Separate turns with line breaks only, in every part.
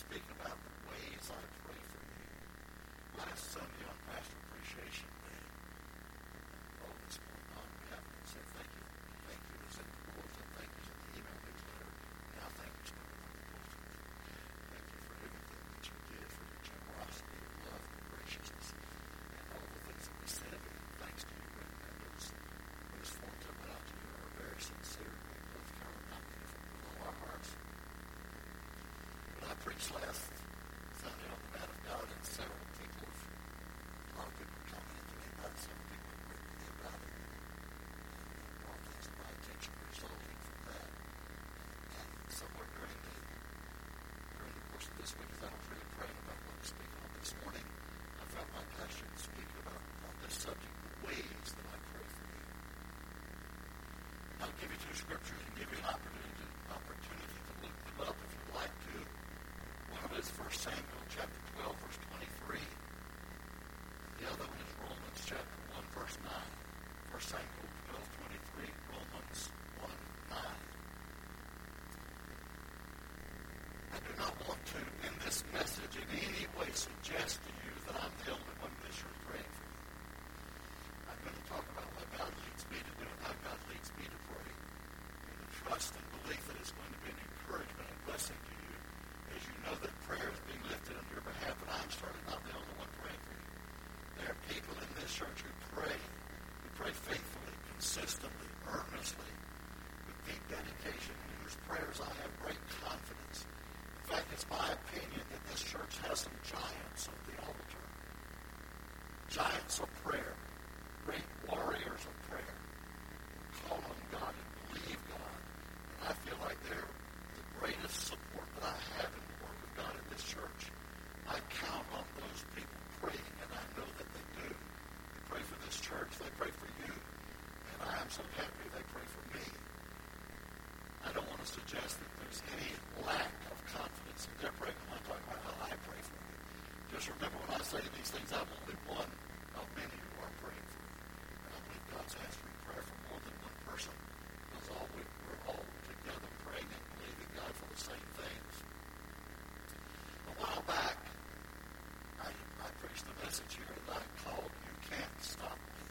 speak about the ways I pray for you. Last Sunday on Pastor Appreciation Day, all this going on, we haven't said thank you. Thank you is in the bulletin. Thank you is in the email newsletter. Now thank you is coming from the bulletin. Thank you for everything that you did, for your generosity, your love, your graciousness, and all the things that we said. And thanks to you, and, and those, those forms that went out to you are very sincere. We both count them from all our hearts. But I preached last Sunday on the man of God, and several people, a lot of people were commenting to me about it. Several people have written me about it. And brought things to my attention resulting from that. And somewhere during the during the course of this week, as I was really praying about what to speak on this morning, I felt my passion to speak about on this subject, the ways that I pray for you. I'll give you two scriptures and give you an opportunity to look them up if you'd like to. One of it is 1 Samuel chapter 12, verse 23. The other one is Romans chapter 1, verse 9. 1 Samuel 12, 23, Romans 1, 9. I do not want to, in this message, in any way suggest to you that I'm the only one that you're praying for. I'm going to talk about what God leads me to do and how God leads me to pray. And the trust and belief that it's going to be an encouragement and blessing to you as you know that prayer is being lifted on your behalf, and I'm certainly not the only one praying for you. There are people in this church who pray, who pray faithfully, consistently, earnestly, with deep dedication, and whose prayers I have great confidence. In fact, it's my opinion that this church has some giants on the altar. Giants of prayer, great warriors of prayer, who call on God and believe God. And I feel like they're the greatest support that I have in the work of God in this church. I count on those people praying, and I know that they do. They pray for this church. They pray for you. And I am so happy they pray for me. I don't want to suggest that there's any lack of confidence in their praying when I talk about how I pray for you. Just remember when I say these things, I'm only one of many who are praying for you. And I believe God's answering prayer for more than one person. Because all we, we're all together praying and believing God for the same things. A while back, I, I preached a message here that I called You Can't Stop Me.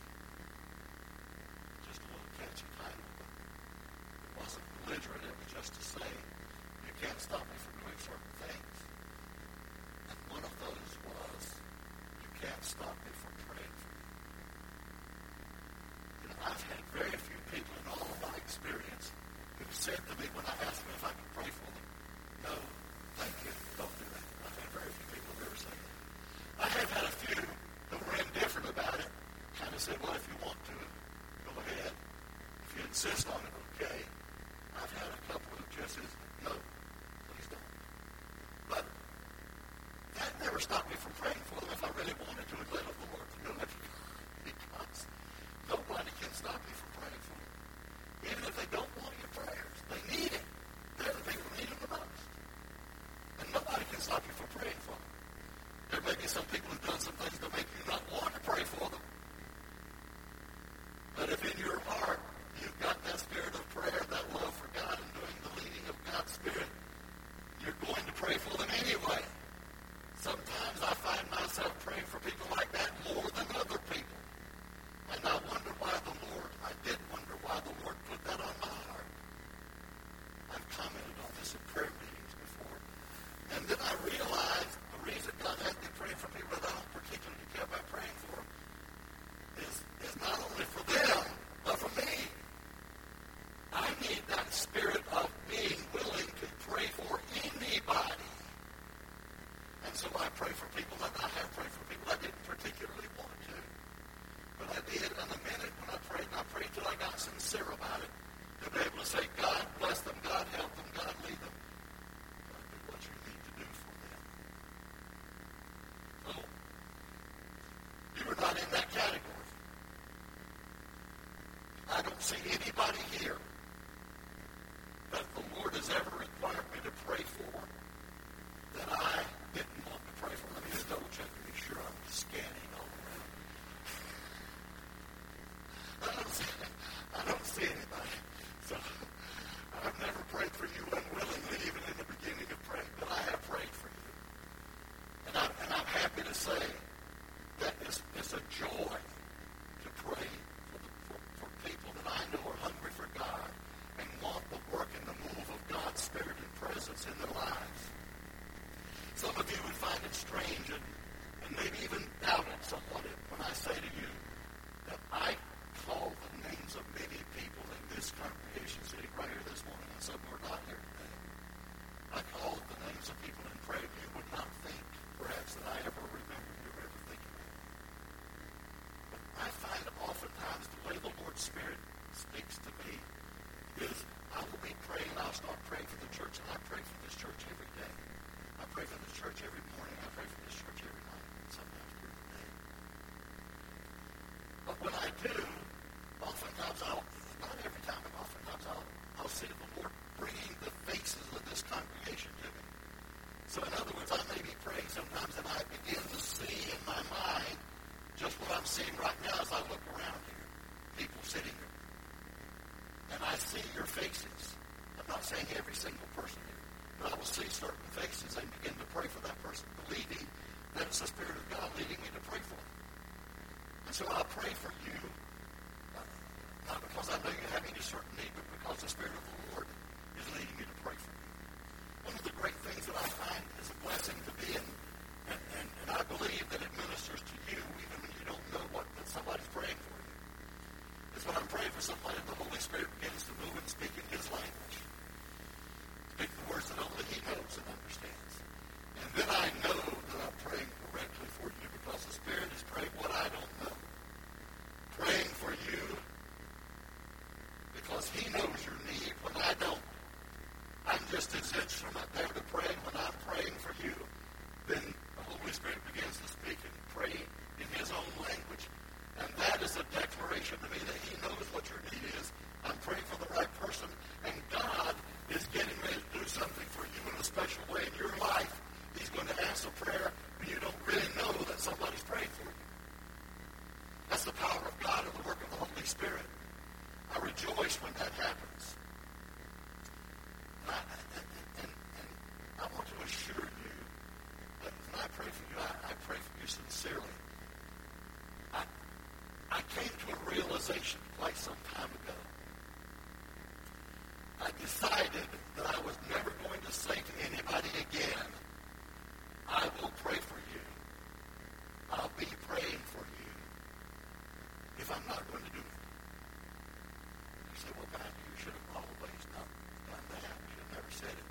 Just a little catchy title, but it wasn't belligerent. It was just to say, you can't stop me from doing certain things. And one of those was, you can't stop me from praying for you. You know, I've had very few people in all of my experience who've said to me when I asked them if I could pray for them, no, thank you, don't do that. I've had very few people who ever say that. I have had a few who were indifferent about it, kind of said, well, if you want to, go ahead. If you insist on it, okay. I've had a couple who just said, no, please don't. But that never stopped me from praying for them if I really wanted to and let the Lord do it. Because nobody can stop me from praying for them. Even if they don't want your prayers, they need it. They're the people who need them the most. And nobody can stop you from praying for them. May some people who've done some things that make you not want to pray for them. But if in your heart you've got that spirit of prayer, that love for God and doing the leading of God's Spirit, you're going to pray for them anyway. Sometimes I find myself praying for people like that more than other people. And I wonder why the Lord, I did wonder why the Lord put that on my heart. I've commented on this in prayer meetings before. And then I realized the reason God has me praying for people that I don't particularly care about praying for is, is not only for them, but for me. I need that spirit of being willing to pray for anybody. And so I pray for people that I have prayed for people I didn't particularly want to. But I did in a minute when I prayed, and I prayed till I got sincere about it. To be able to say, God bless them, God help them, God lead them. God do what you need to do for them. So, you are not in that category. I don't see anybody here that the Lord has ever required me to pray for that I didn't want to pray for. Let me just double check to be sure I'm scanning all around. I don't see, I don't see anybody. So I've never prayed for you unwillingly, even in the beginning of praying, but I have prayed for you. Spirit speaks to me I will be praying. I'll start praying for the church, and I pray for this church every day. I pray for this church every morning. I pray for this church every night, and sometimes through the day. But when I do, oftentimes I'll, not every time, but oftentimes I'll, I'll see the Lord bringing the faces of this congregation to me. So in other words, I may be praying sometimes, and I begin to see in my mind just what I'm seeing right now as I look around here. People sitting here and I see your faces. I'm not saying every single person here, but I will see certain faces and begin to pray for that person, believing that it's the Spirit of God leading me to pray for them. And so I pray for you, uh, not because I know you have any certain need, but because the Spirit of the Lord is leading me to pray for you. One of the great things that I find is a blessing to be in, and, and, and I believe that it ministers to you even when you don't know what that somebody's praying for you. It's when I'm praying for somebody, the Holy Spirit begins to move and speak in His language. Only He knows and understands. And then I know that I'm praying correctly for you because the Spirit is praying what I don't know. Praying for you because He knows your need when I don't. I'm just His instrument there to pray. When I'm praying for you, then the Holy Spirit begins to speak and pray in His own language. And that is a declaration to me that he knows what your need is. I'm praying for the right person, and God is getting ready to do something for you in a special way in your life. He's going to answer prayer when you don't really know that somebody's praying for you. That's the power of God and the work of the Holy Spirit. I rejoice when that happens. And I, and, and, and I want to assure you that when I pray for you, I, I pray for you sincerely. I, I came to realization quite some time ago. I decided that I was never going to say to anybody again, I will pray for you. I'll be praying for you if I'm not going to do it. You say, well, God, you should have always done, done that. You should have never said it.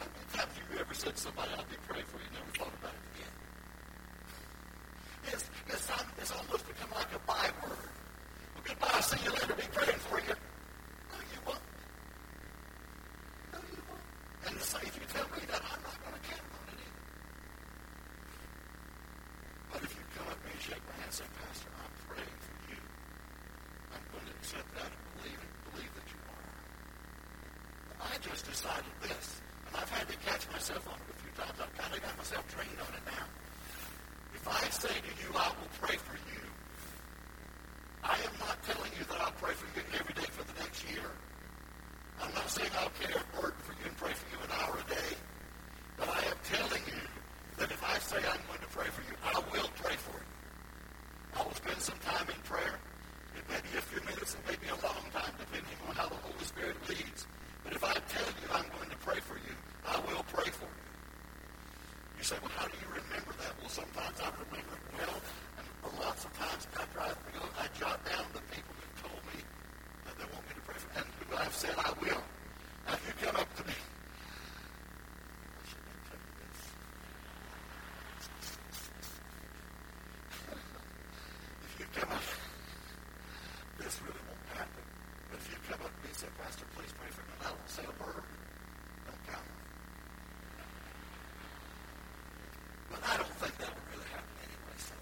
How many times have you ever said to somebody, I'll be praying for you, and never thought about it again? It's, it's, it's almost become like a byword. Well, goodbye, see you later, be praying for you. No, you won't. No, you won't. And the same, if you tell me that, I'm not going to count on it either. But if you come up to me and shake my hand and say, Pastor, I'm praying for you, That and believe it, believe that you are. I just decided this, and I've had to catch myself on it a few times. I've kind of got myself trained on it now. If I say to you, I will pray for you, I am not telling you that I'll pray for you every day for the next year. I'm not saying I'll carry a burden for you and pray for you an hour a day. But I am telling you that if I say I'm going to pray for you, I will pray for you. I will spend some time in prayer. It may it may be a long time, depending on how the Holy Spirit leads. But if I tell you I'm going to pray for you, I will pray for you. You say, well, how do you remember that? Well, sometimes I remember it well, and lots of times after I, you know, I jot down the people who told me that they want me to pray for, and who I've said I will. Now, if you come up to me, I should not tell you this. if you come up, this really won't happen. But if you say, Pastor, please pray for me, I won't say a word, on it. But I don't think that would really happen anyway, so.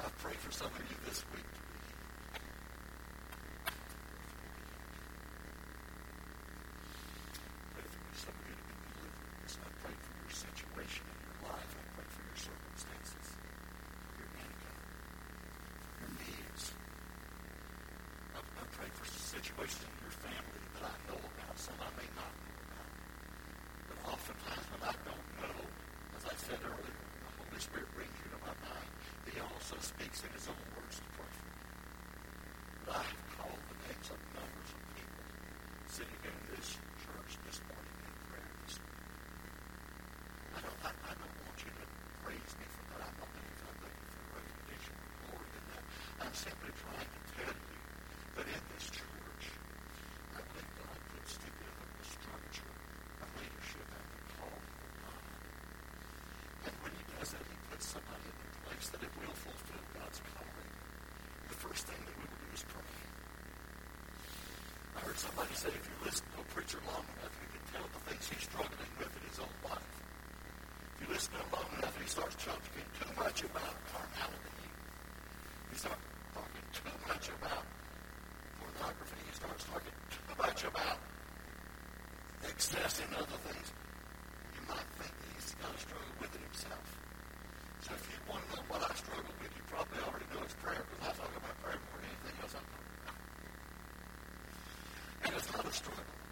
I've prayed for some of you this week to be Pray for some of you to be delivered. I pray for your situation in your life. I pray for your circumstances, for your income, for your needs. I, I pray for situations in your family that I know about, some I may not know about. But oftentimes when I don't know, as I said earlier, the Holy Spirit brings you to my mind. He also speaks in his own words to pray for me. But I have called the names of numbers of people sitting in this church this morning first thing they would do is pray. I heard somebody say, if you listen to a preacher long enough, you can tell the things he's struggling with in his own life. If you listen to him long enough, he starts talking too much about carnality. He starts talking too much about pornography. He starts talking too much about excess and other things. You might think he's got to struggle with it himself. So if you want to know what I struggle with, you probably already know it's prayer. first one.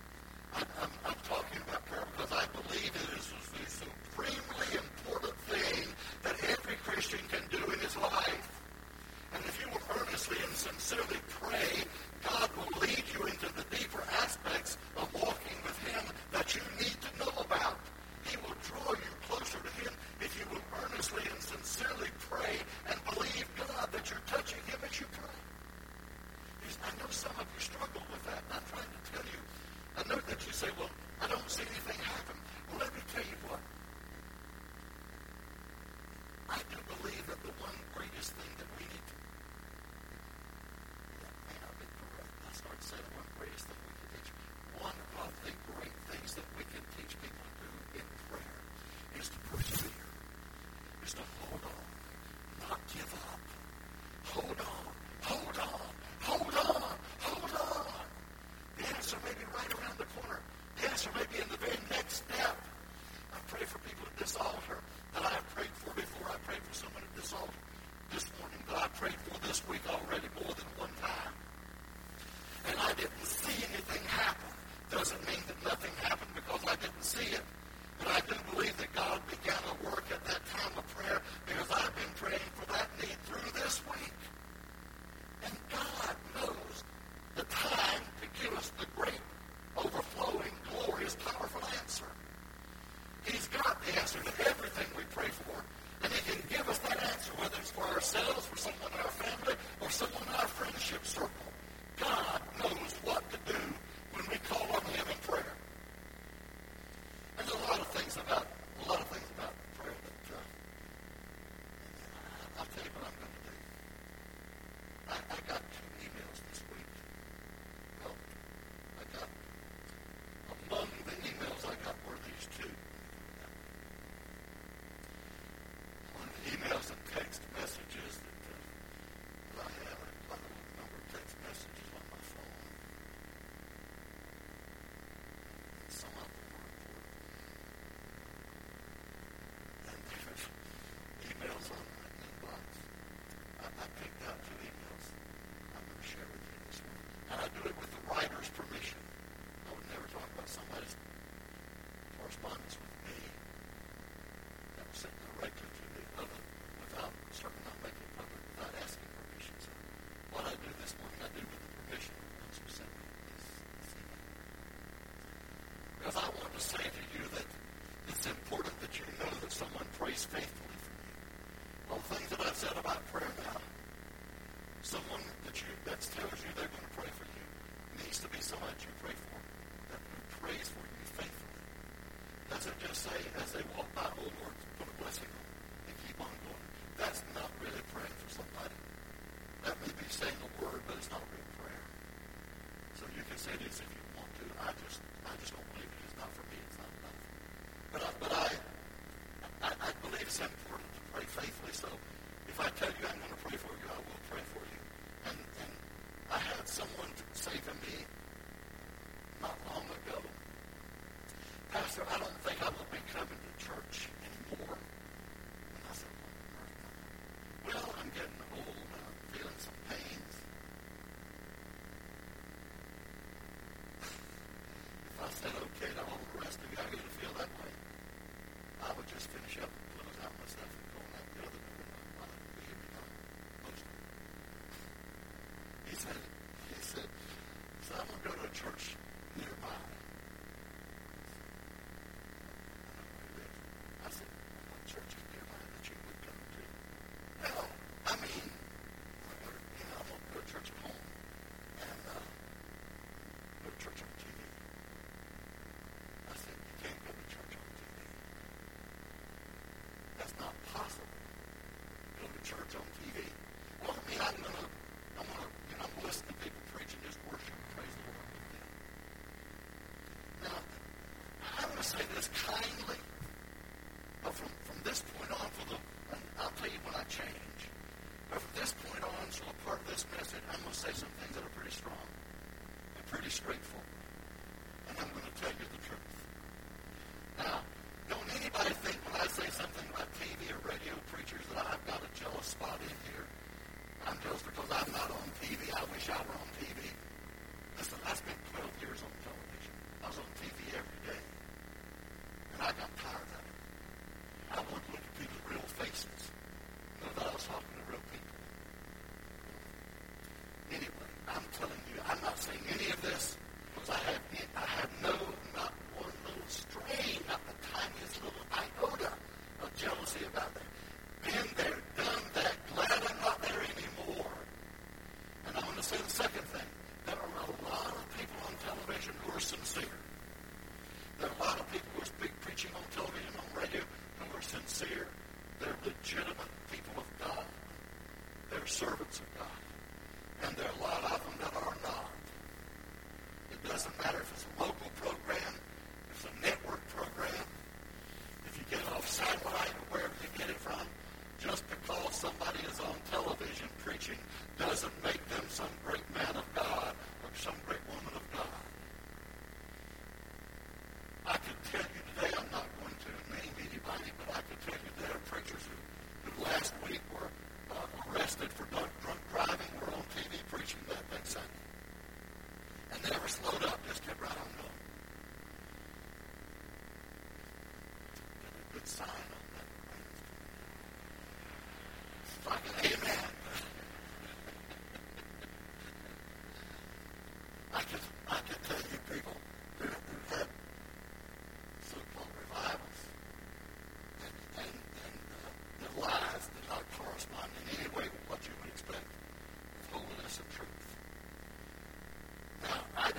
corresponds with me. That was sent directly to the other without certainly not making it public, without asking permission. So what I do this morning, I do with the permission of the ones who sent me this, this email. Because I want to say to you that it's important that you know that someone prays faithfully for you. All the things that I've said about prayer now, someone that you that tells you they're going to pray for you needs to be someone that you pray for, that prays for. Say as they walk by, Lord, going to bless you. They keep on going. That's not really prayer for somebody. That may be saying a word, but it's important to pray faithfully. So if I tell you I'm going to pray for you, I will pray for you. And, and said, I don't think I'm going to be coming to church anymore. And I said, Well, I'm getting old and I'm feeling some pains. if I said okay to all the rest of you, I get to feel that way. I would just finish up and close out stuff and go out the other door and my mother would hear me not He said, he said, so I'm going to go to a church church on TV. You know, I mean, I love, I want to, you know, listen to people preach and just worship and praise the Lord. Now, I'm going to say this kindly, but from, from this point on, for the, I'll tell you when I change, but from this point on, so a part of this message, I'm going to say some things that are pretty strong and pretty straightforward. And I'm going to tell you the truth. Servants of God. And there are a lot of them that are not. It doesn't matter if it's a local program, if it's a network program, if you get it off satellite or wherever you get it from. Just because somebody is on television preaching doesn't make them some great man of God or some great woman of God. I could tell you today, I'm not going to name anybody, but I could tell you there are preachers who, who last week were uh, arrested for drunk, drunk driving, were on TV preaching that next Sunday. And never slowed up, just kept right on going. Got a good sign on that. It's like an amen. I could, I could tell you people who, who had so-called revivals and, and, and uh, their lives did not correspond in any way with what you would expect with holiness and truth. Now, I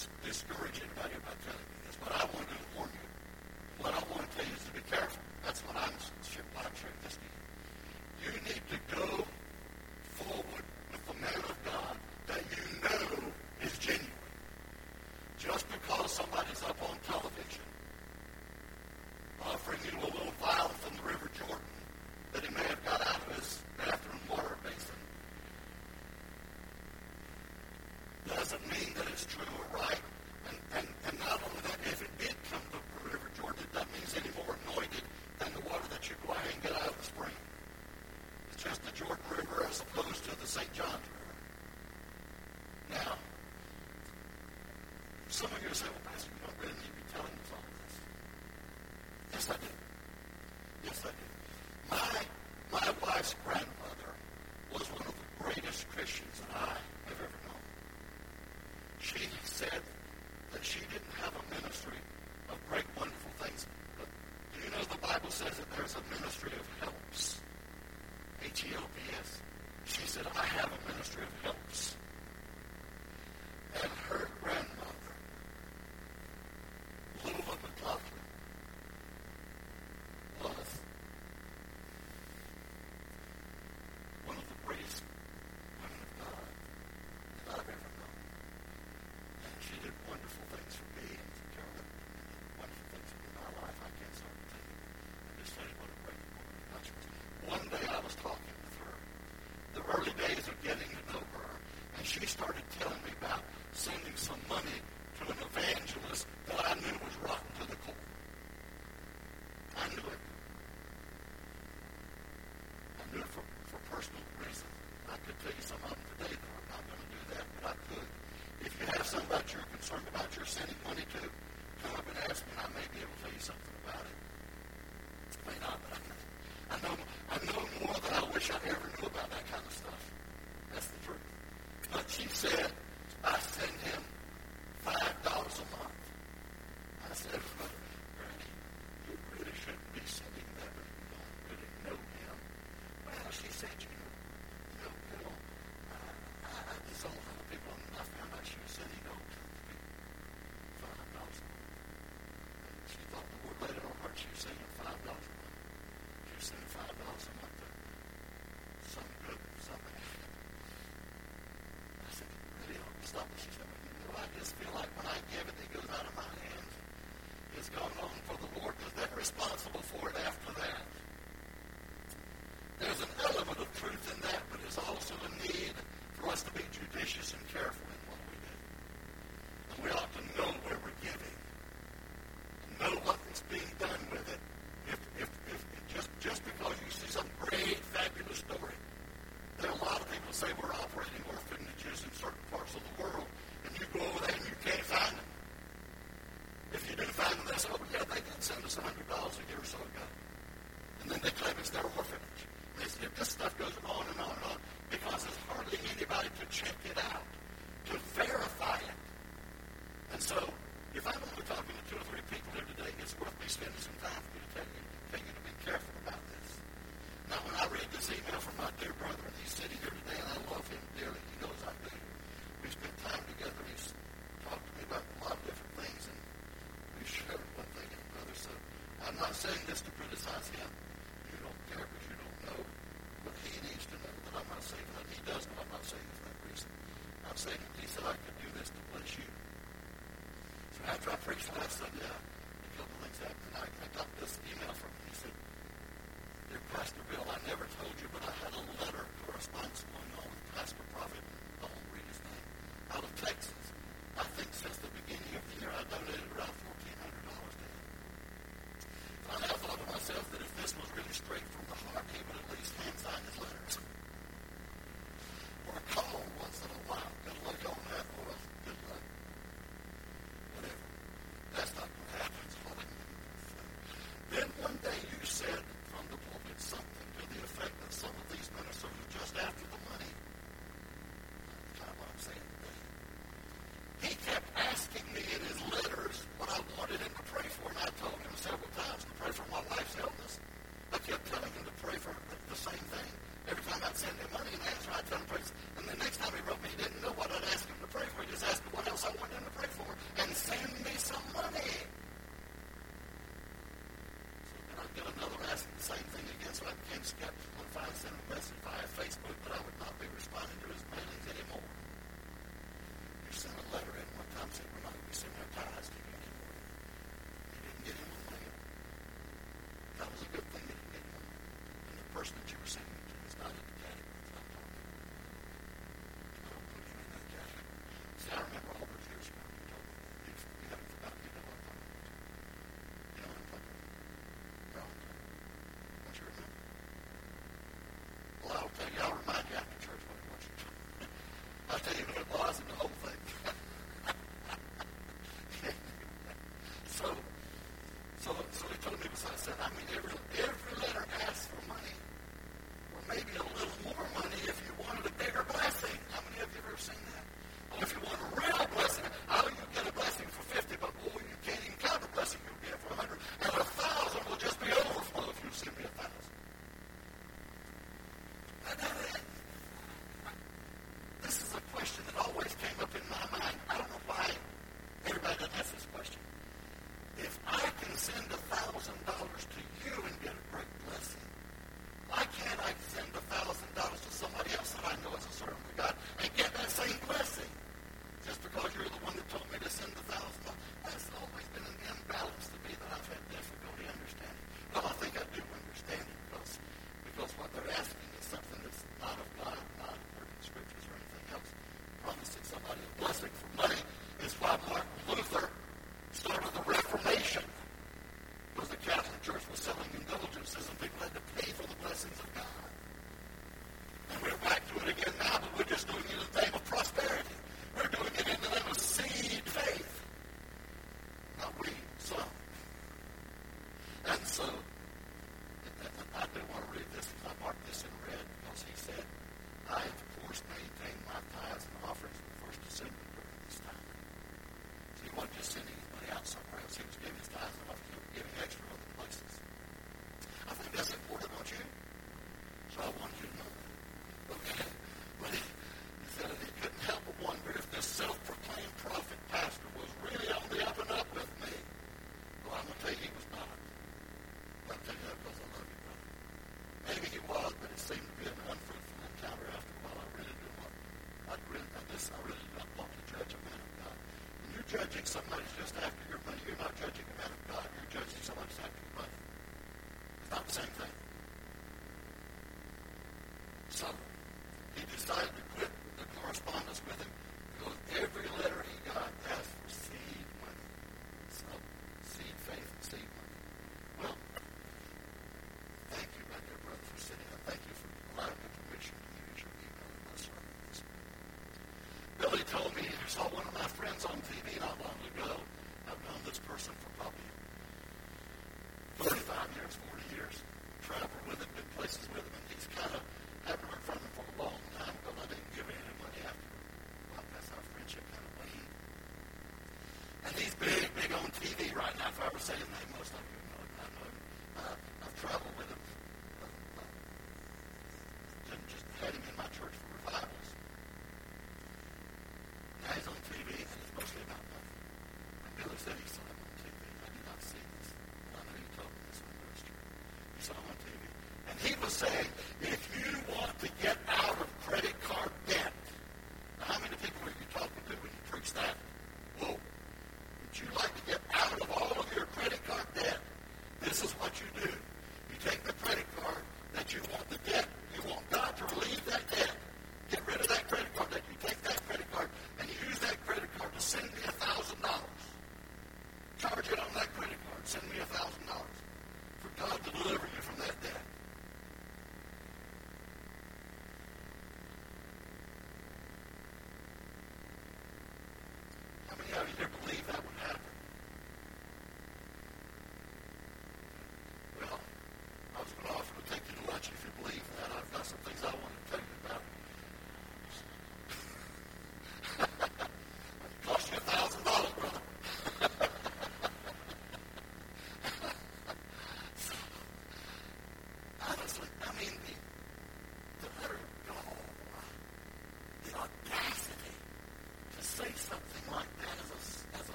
don't discourage anybody by telling you this, but I want to warn you. What I want to tell you is to be careful. That's what I'm, I'm this to you. You need to go forward with the man of God that you know is genuine. Just because somebody's up on television offering you a little vial from the River Jordan that he may have got out of his bathroom water basin doesn't mean that it's true or right. And, and, and not only that, if it did come to the River Jordan, it doesn't mean it's any more anointed than the water that you go out and get out of the spring. It's just the Jordan River as opposed to the St. John's River. Now, some of you say, well, Pastor, you don't really need to be telling us all this. Yes, I do. Yes, I do. My, my wife's grandmother was one of the greatest Christians that I have ever known. She said that she didn't have a ministry of great, wonderful things. But do you know the Bible says that there's a ministry of helps? H-E-L-P-S. She said, I have a ministry of helps. And her grandmother, Lula McLaughlin, was one of the greatest women of God that I've ever known. And she did wonderful things for me and for Carolyn, and wonderful things for me in my life. I can't start to tell you. I'm just telling you what a great woman of God she was. One day I was talking with her, the early days of getting to know her, and she started telling me about sending some money to an evangelist that I knew less than I said, really hope something. She said, well, you I just feel like when I give it, it goes out of my hands. It's gone on for the Lord because they're responsible for it after that. There's an element of truth in that, but there's also a need for us to be judicious worthy orphanages in certain parts of the world, and you go over there and you can't find them. If you do find them, they say, oh, yeah, they did send us $100 a year or so ago. And then they claim it's their orphanage. This, this stuff goes on and on and on because there's hardly anybody to check it out, to verify it. And so, if I'm only talking to two or three people here today, it's worth me spending some time I'll tell you. judging someone just after your money. You're not judging a man of God. You're judging someone's after your money. It's not the same thing. If I ever say his name, most of you know that I've, uh, I've traveled with him. Uh, and just had him in my church for revivals. Now he's on TV and it's mostly about nothing. And Billy said he saw him on TV. I did not see this. I know you told me this on Ministry. He saw him on TV. And he was saying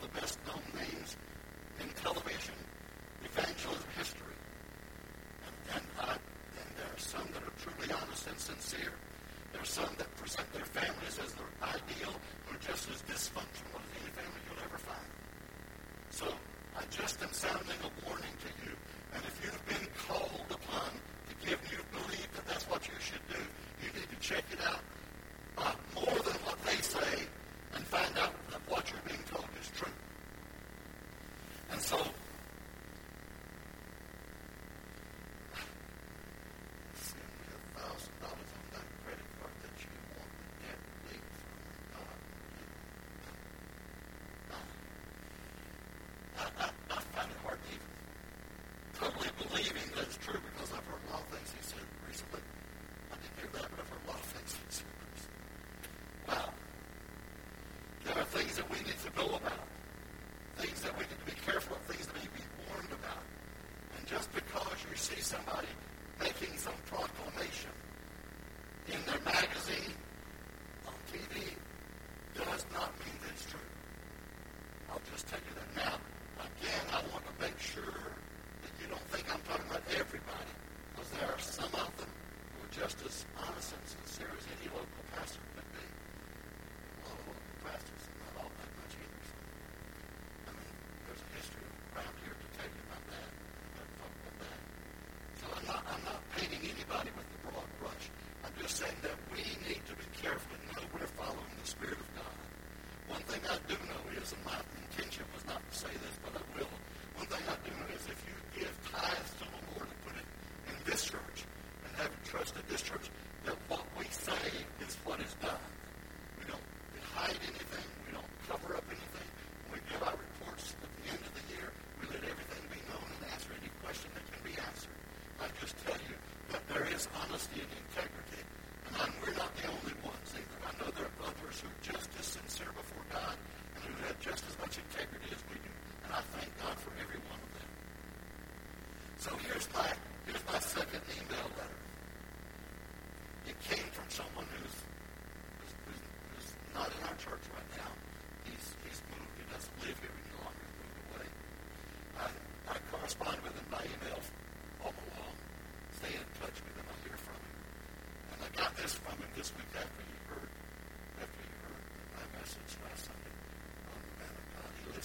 of the best known names in television evangelism history. And, then uh, there are some that are truly honest and sincere. There are some that present their families as their ideal or just as dysfunctional. things.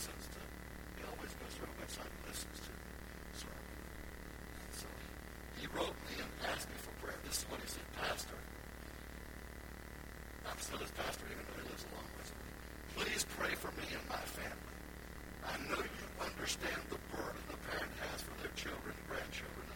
listens to. He always goes through a website and listens to sermon. So he wrote me and asked me for prayer. This is what he said, Pastor. I'm still his pastor, even though he lives a long ways away. Please pray for me and my family. I know you understand the burden the parent has for their children, and grandchildren,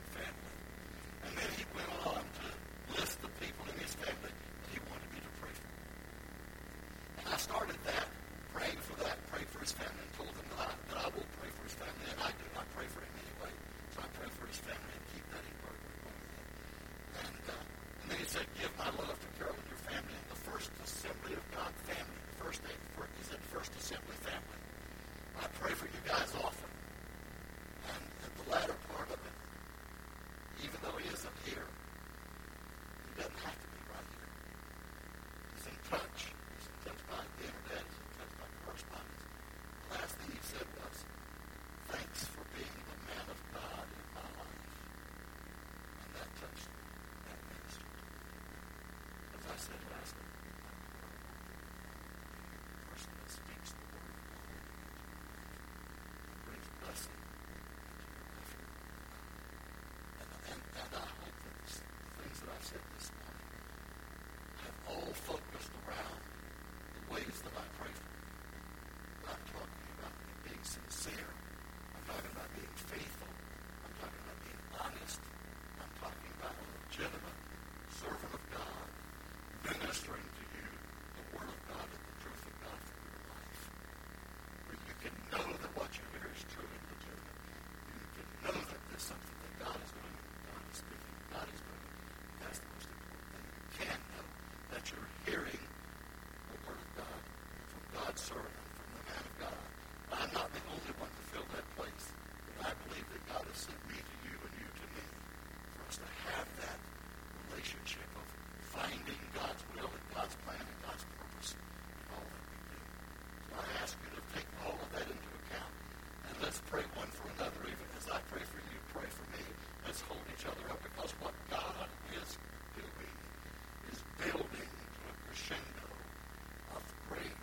Leslie Leslie. The person that speaks the word of God brings blessing into your life. And, and, and I hope that this, the things that I've said this morning have all focused around the ways that I pray for you. I'm talking about being sincere. I'm talking about being faithful. I'm talking about being honest. I'm talking about a legitimate servant